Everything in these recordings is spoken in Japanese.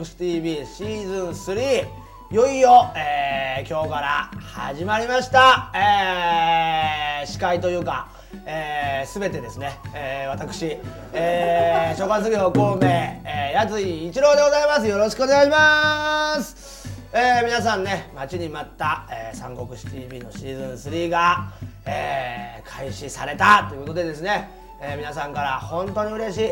三国志 TV シーズン3いよいよ、えー、今日から始まりました、えー、司会というか、えー、全てですね、えー、私、えー、諸葛亮孔明、えー、やつい一郎でございます。よろしくお願いします。えー、皆さんね待ちに待った、えー、三国志 TV のシーズン3が、えー、開始されたということでですね、えー、皆さんから本当に嬉しい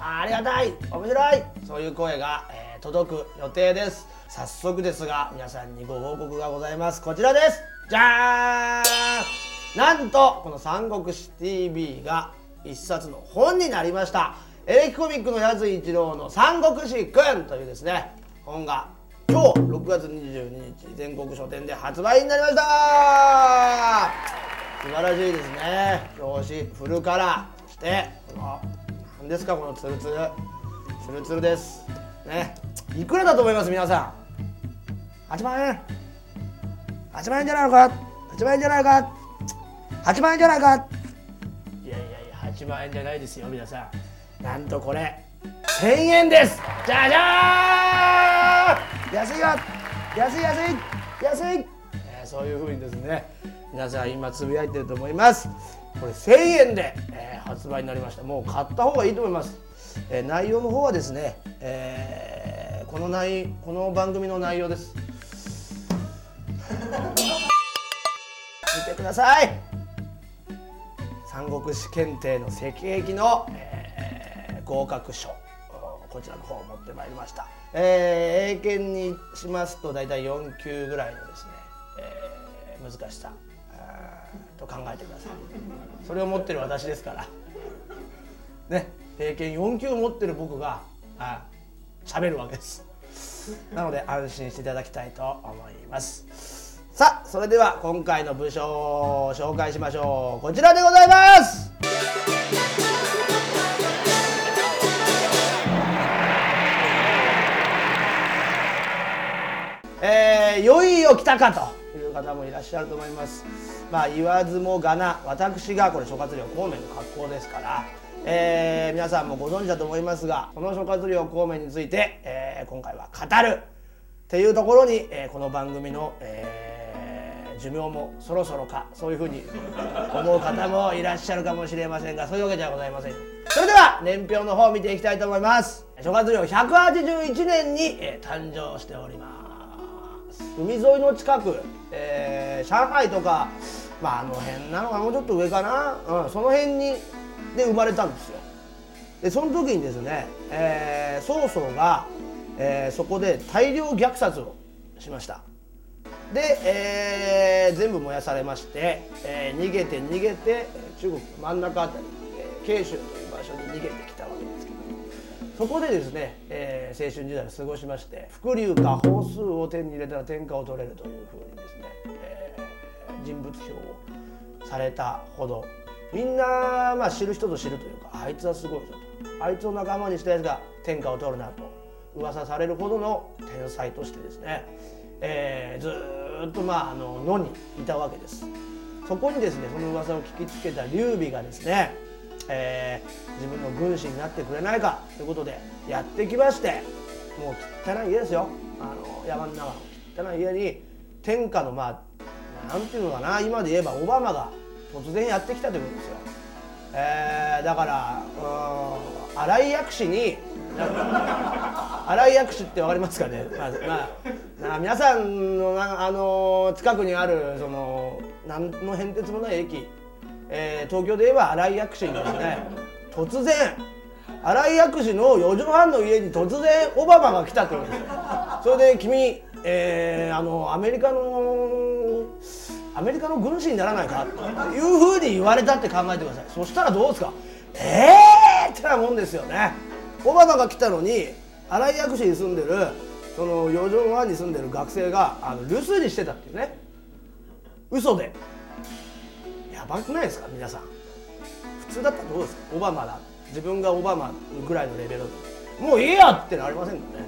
あありがたい面白いそういう声が、えー、届く予定です。早速ですが皆さんにご報告がございます。こちらです。じゃーん。なんとこの三国志 TV が一冊の本になりました。エレキコミックのやつ一郎の三国志くんというですね本が今日6月22日全国書店で発売になりました。素晴らしいですね。表紙フルカラーそしてこの何ですかこのツルツル。ツルツルです。ね。いくらだと思います皆さん？8万円。8万円じゃないのか？8万円じゃないか？8万円じゃないか？いやいやいや8万円じゃないですよ皆さん。なんとこれ。1000円です。じゃじゃーん！安いよ。安い安い。安い、えーそういうふうにですね皆さん今つぶやいてると思います。これ1000円で、えー発売になりました。もう買った方がいいと思います、えー内容の方はですね、えーこの内この番組の内容です。見てください。三国志検定の赤壁の、えー合格書こちらの方を持ってまいりました、えー英検にしますと大体4級ぐらいのですね、えー難しさと考えてください。それを持ってる私ですから。ね。英検4級を持ってる僕があ喋るわけです。なので安心していただきたいと思います。さあそれでは今回の部署を紹介しましょう。こちらでございます。えー、いよいよ来たかという方もいらっしゃると思います。まあ言わずもがな私がこれ諸葛亮孔明の格好ですから、えー皆さんもご存知だと思いますがこの諸葛亮孔明について、えー今回は語るっていうところに、えーこの番組の、えー寿命もそろそろかそういうふうに思う方もいらっしゃるかもしれませんがそういうわけじゃございません。それでは年表の方を見ていきたいと思います。諸葛亮181年に、えー誕生しております。海沿いの近く、えー上海とかまああの辺なのかもうちょっと上かな、うん、その辺にで生まれたんですよ。でその時にですね、えー曹操が、えーそこで大量虐殺をしました。で、えー全部燃やされまして、えー逃げて逃げて中国の真ん中あたり、えー慶州という場所に逃げてきたわけですけどそこでですね、えー青春時代を過ごしまして伏流か法数を手に入れたら天下を取れるというふうにですね、えー人物評をされたほどみんな、まあ、知る人ぞ知るというかあいつはすごいぞと。あいつを仲間にしたやつが天下を取るなと噂されるほどの天才としてですね、えーずっとまああの野にいたわけです。そこにですねその噂を聞きつけた劉備がですね、えー自分の軍師になってくれないかということでやってきましてもう汚い家ですよ。あの山の中の汚い家に天下のまあなんていうのかな今で言えばオバマが突然やってきたということですよ、えーだからうん新井薬師に新井薬師ってわかりますかね、まあまあ、皆さんのなあの近くにあるその何の変哲もない駅、えー東京で言えば新井薬師にですね。突然新井薬師の4畳半の家に突然オバマが来たって言うんです。よそれで君、えーあのアメリカのアメリカの軍師にならないかっていうふうに言われたって考えてください。そしたらどうですか？ええー、ってなもんですよね。オバマが来たのに新井薬師に住んでるその4畳半に住んでる学生があの留守にしてたっていうね。嘘で。やばくないですか？皆さん。普通だったらどうですか？オバマだ。自分がオバマぐらいのレベルもういいやってなりませんかね。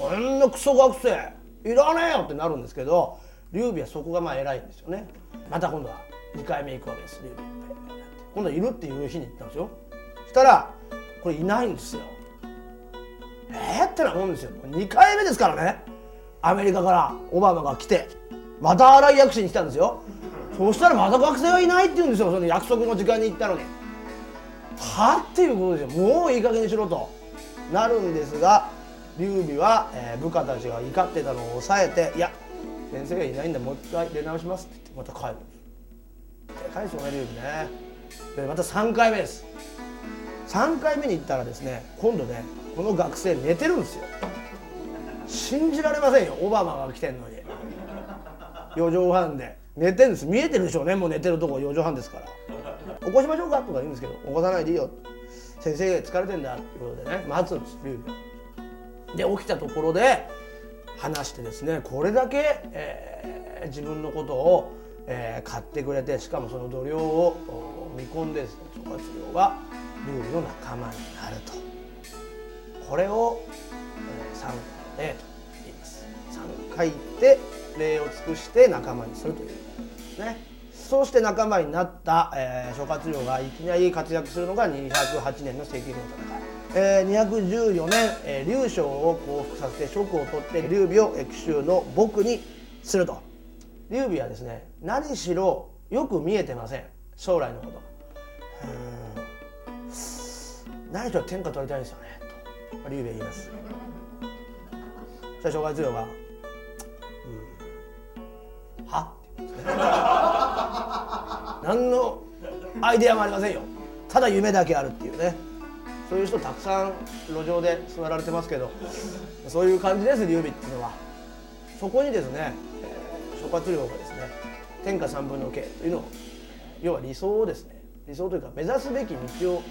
あんなクソ学生。いらねえよってなるんですけど劉備はそこがまあ偉いんですよね。また今度は2回目行くわけです劉備今度はいるっていう日に行ったんですよ。そしたらこれいないんですよ。えー、ってなもんですよ。2回目ですからね。アメリカからオバマが来てまた荒井薬師に来たんですよ。そしたらまた学生はいないって言うんですよ。その約束の時間に行ったのに。はっていうことですよ。もういい加減にしろと。なるんですが劉備は、えー、部下たちが怒ってたのを抑えて「いや先生がいないんでもう一回出直します」って言ってまた帰る。でかいですよね劉備ね。でまた3回目です。3回目に行ったらですね今度ねこの学生寝てるんですよ。信じられませんよ。オバマが来てんのに。4畳半で。寝てるんです。見えてるでしょうね。もう寝てるとこ4畳半ですから。起こしましょうかとか言うんですけど起こさないでいいよ。先生疲れてんだ。っていうことでね待つんです劉備で起きたところで話してですねこれだけ、えー、自分のことを、えー、買ってくれてしかもその度量を見込んでですね諸葛亮が劉備の仲間になると。これを、えー、三回礼と言います。3回言って礼を尽くして仲間にするというですね。そうして仲間になった、えー、諸葛亮がいきなり活躍するのが208年の関の戦い、えー、214年、えー、劉将を降伏させて職を取って劉備を奇襲の僕にすると。劉備はですね何しろよく見えてません。将来のこと。何しろ天下取りたいんですよね。と劉備は言います。じゃあ諸葛亮がは？何のアイデアもありませんよ。ただ夢だけあるっていうね。そういう人たくさん路上で座られてますけどそういう感じです劉備っていうのは。そこにですね、諸葛亮がですね天下三分の計というのを要は理想をですね理想というか目指すべき道を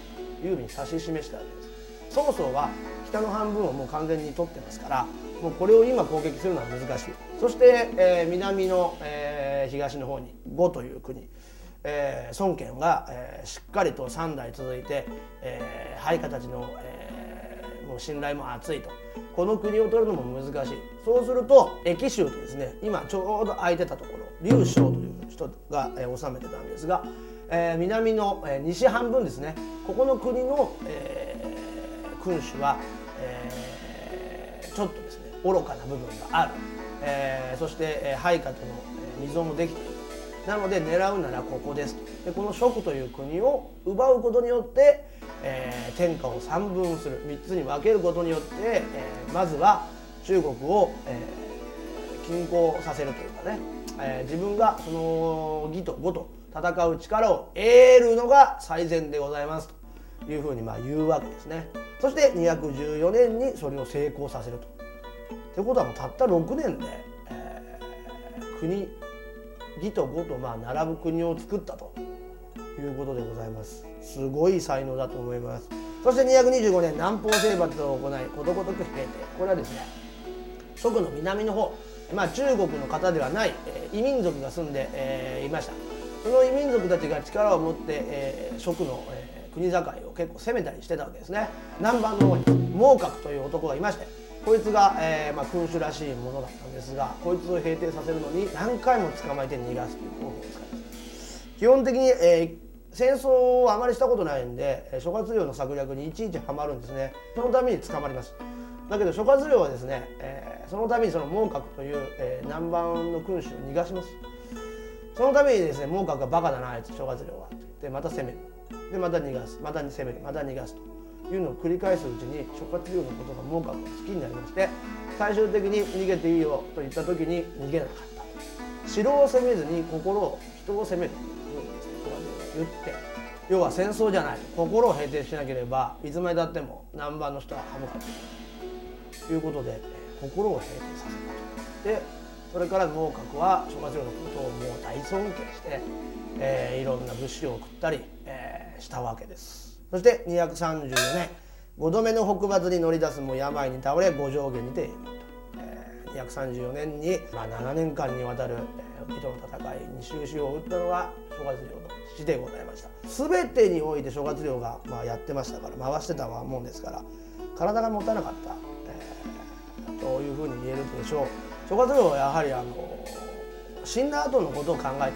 劉備に指し示したわけです。曹操は北の半分をもう完全に取ってますからもうこれを今攻撃するのは難しい。そして、えー、南の、えー、東の方に呉という国、えー、孫権が、えー、しっかりと3代続いて、えー、配下たちの、えー、もう信頼も厚いと。この国を取るのも難しい。そうすると益州とですね今ちょうど空いてたところ劉将という人が、えー、治めてたんですが、えー、南の、えー、西半分ですね。ここの国の、えー、君主は、えー、ちょっとですね愚かな部分がある、えー、そして、えー、配下との、えー、溝もできているなので狙うならここですでこの蜀という国を奪うことによって、えー、天下を三分する。3つに分けることによって、えー、まずは中国を、えー、均衡させるというかね、えー、自分がその義と呉と戦う力を得るのが最善でございますと。いうふうにまあ言うわけですね。そして214年にそれを成功させると。ということはもうたった6年で、えー、国義と呉とまあ並ぶ国を作ったと。いうことでございます。すごい才能だと思います。そして225年南方征伐を行いことごとく平定。これはですね蜀の南の方まあ中国の方ではない、えー、異民族が住んで、えー、いました。その異民族たちが力を持って、えー、蜀の、えー、国境を結構攻めたりしてたわけですね。南蛮の方に孟獲という男がいましてこいつが、えーまあ、君主らしいものだったんですがこいつを平定させるのに何回も捕まえて逃がすという方法を使います基本的に、えー、戦争をあまりしたことないんで諸葛亮の策略にいちいちはまるんですね。そのために捕まりますだけど諸葛亮はですね、えー、そのためにその孟獲という、えー、南蛮の君主を逃がします。そのためにですね孟獲がバカだなあいつ諸葛亮は。でまた攻める。でまた逃がす。また攻める。また逃がすと。いうのを繰り返すうちに諸葛亮のことが孟獲が好きになりまして最終的に逃げていいよと言った時に逃げなかった城を攻めずに心を人を攻めるというふうにですね言って要は戦争じゃない心を平定しなければいつまでたっても南蛮の人は歯向かっていくということで心を平定させたと。でそれから孟獲は諸葛亮のことをもう大尊敬して、えー、いろんな物資を送ったり、えー、したわけです。そして234年5度目の北伐に乗り出すも病に倒れ五条家にて、えー、234年に、まあ、7年間にわたる、えー、水戸の戦いに終止を打ったのが諸葛亮の父でございました。全てにおいて諸葛亮が、まあ、やってましたから回してたもんですから体が持たなかった、えー、というふうに言えるでしょう。諸葛亮はやはりあの死んだ後のことを考えてないと、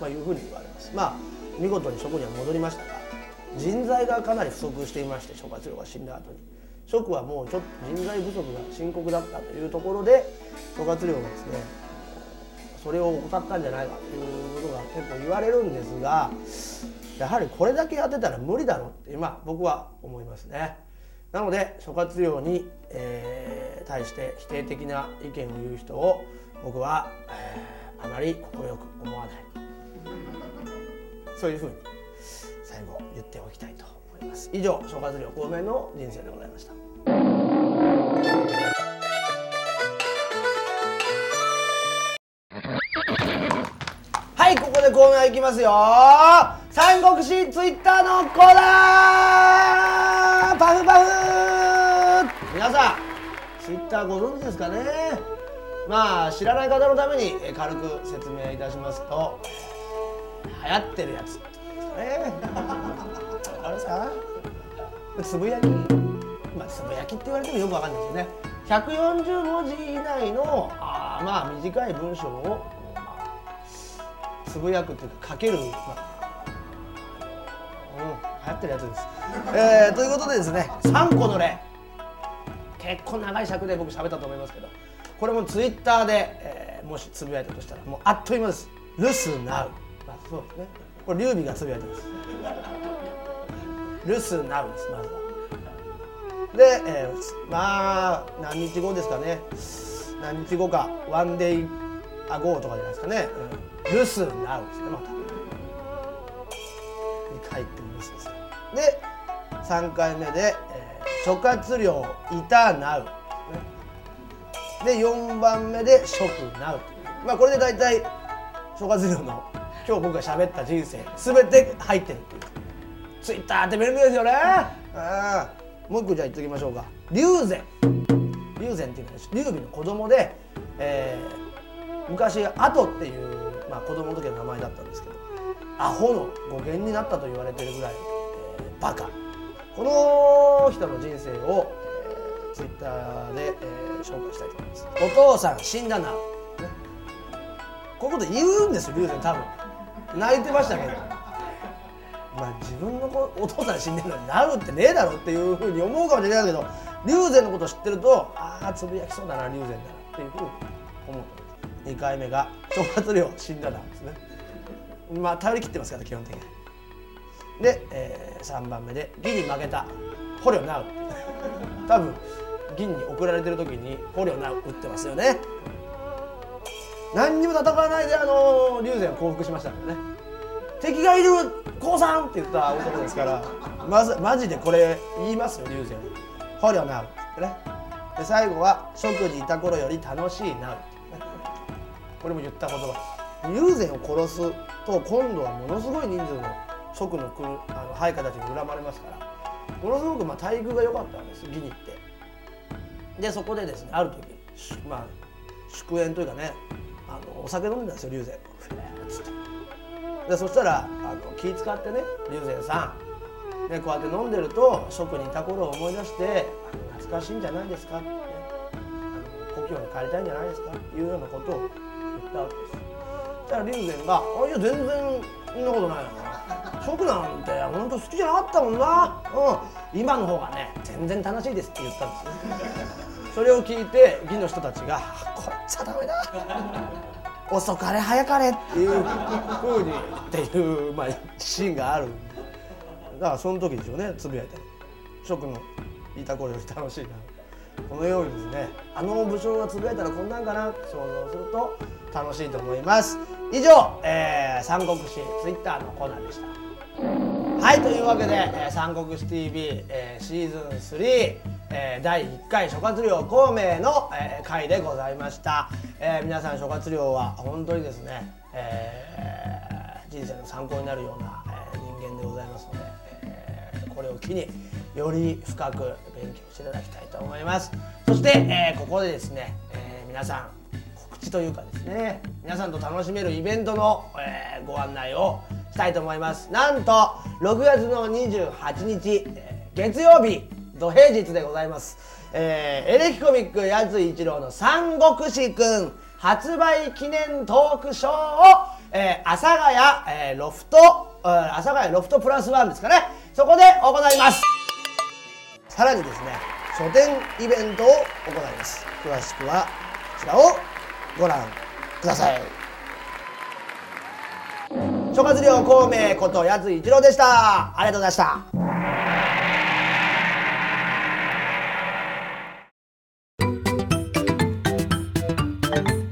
まあ、いうふうに言われます。まあ見事に職には戻りました人材がかなり不足していまして諸葛亮が死んだ後に職はもうちょっと人材不足が深刻だったというところで諸葛亮がですねそれを怠ったんじゃないかということが結構言われるんですがやはりこれだけやってたら無理だろうって今僕は思いますね。なので諸葛亮に、えー、対して否定的な意見を言う人を僕は、えー、あまり快く思わないそういうふうに最後言っておきたいと思います。以上諸葛亮孔明の人生でございました。はいここでコーナーいきますよ。三国志ツイッターのコーナー。パフパフ皆さんツイッターご存知ですかね？まあ知らない方のために軽く説明いたしますと流行ってるやつ。ですかねあれさ。つぶやき。まあつぶやきって言われてもよくわかんないですよね。140文字以内のあまあ短い文章を、まあ、つぶやくっていうか書ける、まあ、うん流行ってるやつです、えー、ということでですね3個の例。結構長い尺で僕喋ったと思いますけど。これもツイッターで、えー、もしつぶやいたとしたらもうあっという間です「留守ナウ」まあ、そうですね。これ劉備がつぶやいてます。留守ナウですまずは。で、えー、まあ何日後ですかね。何日後かワンデイアゴーとかじゃないですかね、うん、留守ナウですねまた。2回って留守ですで3回目で、えー、諸葛亮いたナウで4番目で食なう。まあこれで大体諸葛亮の今日僕が喋った人生全て入ってるっていう。ツイッターって便利ですよね。もう一個じゃあ言っておきましょうか。龍禅。龍禅っていうのは劉備の子供で、えー、昔アトっていう、まあ、子供の時の名前だったんですけどアホの語源になったと言われてるぐらい、えー、バカ。この人の人生を、えー、ツイッターで、えー、紹介したいと思います。お父さん死んだな、こういうこと言うんですよ龍禅多分。泣いてましたけど。まあ自分のお父さん死んでるのになるってねえだろっていうふうに思うかもしれないけど龍禅のこと知ってるとああつぶやきそうだな龍禅だなっていうふうに思った2回目が諸葛亮死んだなんですね。まあ頼り切ってますから基本的に。で、えー、3番目で義に負けた捕虜なう多分銀に送られてる時に捕虜なう打ってますよね。何にも戦わないであの龍禅を降伏しましたからね。敵がいる降参って言った男ですからまずマジでこれ言いますよ龍禅。捕虜なうってね。で最後は「食事いた頃より楽しいなう」これも言った言葉。龍禅を殺すと今度はものすごい人数の蜀の来るあの配下たちに恨まれますからものすごくまあ待遇が良かったんです義に行って。でそこでですねある時まあ祝宴というかねあのお酒飲んでたんですよ龍禅つってでそしたらあの気使ってね龍禅さん。でこうやって飲んでると蜀にいた頃を思い出して懐かしいんじゃないですかって、ね、あの故郷に帰りたいんじゃないですかっていうようなことを言ったわけです。そしたら龍禅が「あいや全然そんなことないよな。蜀なんて本当好きじゃなかったもんな。うん。今の方がね全然楽しいです」って言ったんですね。それを聞いて義の人たちが「こっちゃダメだ。遅かれ早かれ」っていうふうにっていう、まあ、シーンがあるだからその時ですよねつぶやいた蜀のいた頃より楽しいな。このようにですねあの武将がつぶやいたらこんなんかな。想像すると楽しいと思います。以上、えー、三国志ツイッターのコーナーでした。はいというわけで「えー、三国志 TV、えー、シーズン3」えー、第1回諸葛亮孔明の、えー、回でございました、えー、皆さん諸葛亮は本当にですね、えー、人生の参考になるような、え、人間でございますので、え、これを機により深く勉強していただきたいと思います。そして、え、ここでですね、え、皆さん告知というかですね皆さんと楽しめるイベントの、え、ご案内をしたいと思います。なんと6月の28日、え、月曜日。土平日でございます、えー、エレキコミックやつ一郎の三国志くん発売記念トークショーを、えー、阿佐ヶ谷、えー、ロフト、えー、阿佐ヶ谷ロフトプラスワンですかね。そこで行います。さらにですね書店イベントを行います。詳しくはこちらをご覧ください。諸葛亮孔明こと八津一郎でした。ありがとうございました。Bye.